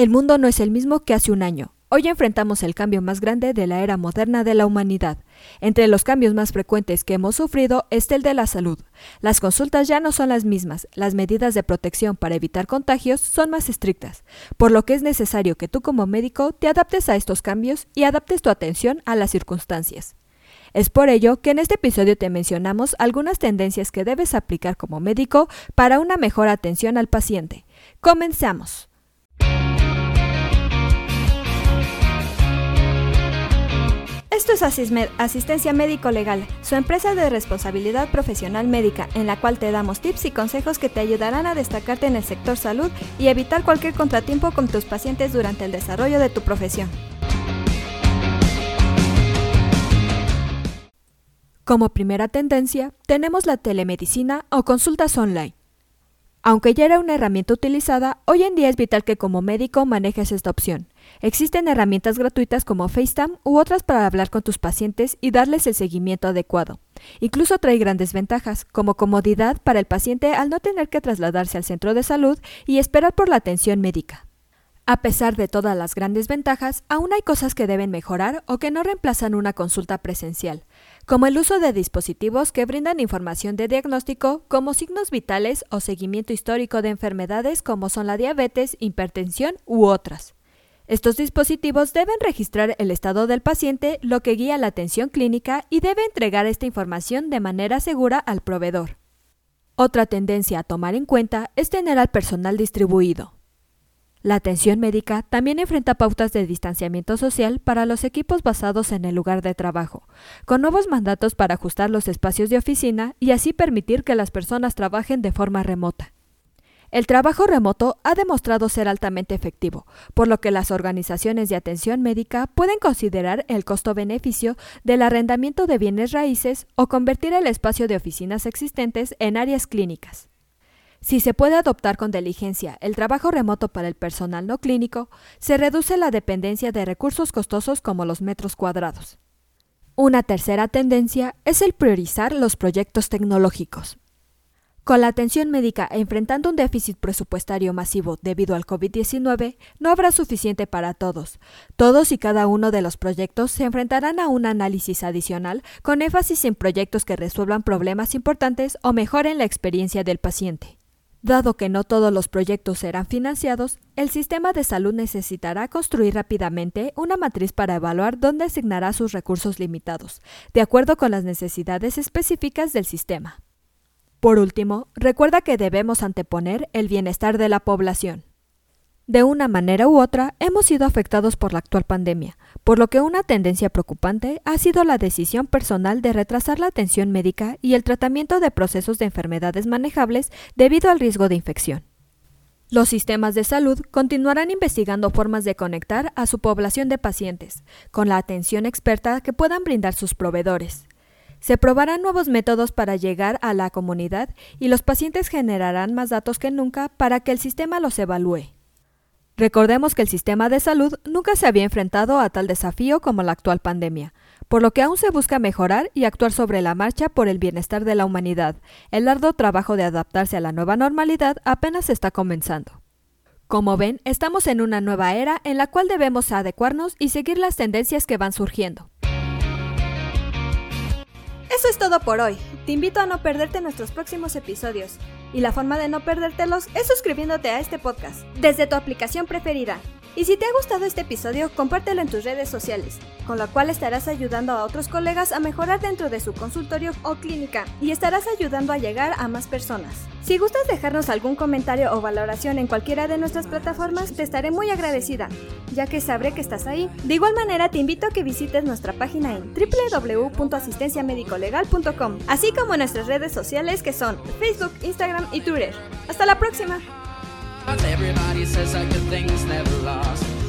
El mundo no es el mismo que hace un año. Hoy enfrentamos el cambio más grande de la era moderna de la humanidad. Entre los cambios más frecuentes que hemos sufrido está el de la salud. Las consultas ya no son las mismas, las medidas de protección para evitar contagios son más estrictas, por lo que es necesario que tú como médico te adaptes a estos cambios y adaptes tu atención a las circunstancias. Es por ello que en este episodio te mencionamos algunas tendencias que debes aplicar como médico para una mejor atención al paciente. Comenzamos. Esto es Asistencia Médico Legal, su empresa de responsabilidad profesional médica, en la cual te damos tips y consejos que te ayudarán a destacarte en el sector salud y evitar cualquier contratiempo con tus pacientes durante el desarrollo de tu profesión. Como primera tendencia, tenemos la telemedicina o consultas online. Aunque ya era una herramienta utilizada, hoy en día es vital que como médico manejes esta opción. Existen herramientas gratuitas como FaceTime u otras para hablar con tus pacientes y darles el seguimiento adecuado. Incluso trae grandes ventajas, como comodidad para el paciente al no tener que trasladarse al centro de salud y esperar por la atención médica. A pesar de todas las grandes ventajas, aún hay cosas que deben mejorar o que no reemplazan una consulta presencial, como el uso de dispositivos que brindan información de diagnóstico como signos vitales o seguimiento histórico de enfermedades como son la diabetes, hipertensión u otras. Estos dispositivos deben registrar el estado del paciente, lo que guía la atención clínica y debe entregar esta información de manera segura al proveedor. Otra tendencia a tomar en cuenta es tener al personal distribuido. La atención médica también enfrenta pautas de distanciamiento social para los equipos basados en el lugar de trabajo, con nuevos mandatos para ajustar los espacios de oficina y así permitir que las personas trabajen de forma remota. El trabajo remoto ha demostrado ser altamente efectivo, por lo que las organizaciones de atención médica pueden considerar el costo-beneficio del arrendamiento de bienes raíces o convertir el espacio de oficinas existentes en áreas clínicas. Si se puede adoptar con diligencia el trabajo remoto para el personal no clínico, se reduce la dependencia de recursos costosos como los metros cuadrados. Una tercera tendencia es el priorizar los proyectos tecnológicos. Con la atención médica enfrentando un déficit presupuestario masivo debido al COVID-19, no habrá suficiente para todos. Todos y cada uno de los proyectos se enfrentarán a un análisis adicional con énfasis en proyectos que resuelvan problemas importantes o mejoren la experiencia del paciente. Dado que no todos los proyectos serán financiados, el sistema de salud necesitará construir rápidamente una matriz para evaluar dónde asignará sus recursos limitados, de acuerdo con las necesidades específicas del sistema. Por último, recuerda que debemos anteponer el bienestar de la población. De una manera u otra, hemos sido afectados por la actual pandemia, por lo que una tendencia preocupante ha sido la decisión personal de retrasar la atención médica y el tratamiento de procesos de enfermedades manejables debido al riesgo de infección. Los sistemas de salud continuarán investigando formas de conectar a su población de pacientes, con la atención experta que puedan brindar sus proveedores. Se probarán nuevos métodos para llegar a la comunidad y los pacientes generarán más datos que nunca para que el sistema los evalúe. Recordemos que el sistema de salud nunca se había enfrentado a tal desafío como la actual pandemia, por lo que aún se busca mejorar y actuar sobre la marcha por el bienestar de la humanidad. El arduo trabajo de adaptarse a la nueva normalidad apenas está comenzando. Como ven, estamos en una nueva era en la cual debemos adecuarnos y seguir las tendencias que van surgiendo. Eso es todo por hoy. Te invito a no perderte nuestros próximos episodios. Y la forma de no perdértelos es suscribiéndote a este podcast desde tu aplicación preferida. Y si te ha gustado este episodio, compártelo en tus redes sociales, con lo cual estarás ayudando a otros colegas a mejorar dentro de su consultorio o clínica y estarás ayudando a llegar a más personas. Si gustas dejarnos algún comentario o valoración en cualquiera de nuestras plataformas, te estaré muy agradecida, ya que sabré que estás ahí. De igual manera, te invito a que visites nuestra página en www.asistenciamedicolegal.com, así como nuestras redes sociales que son Facebook, Instagram y Twitter. Hasta la próxima. Everybody says that good things never last.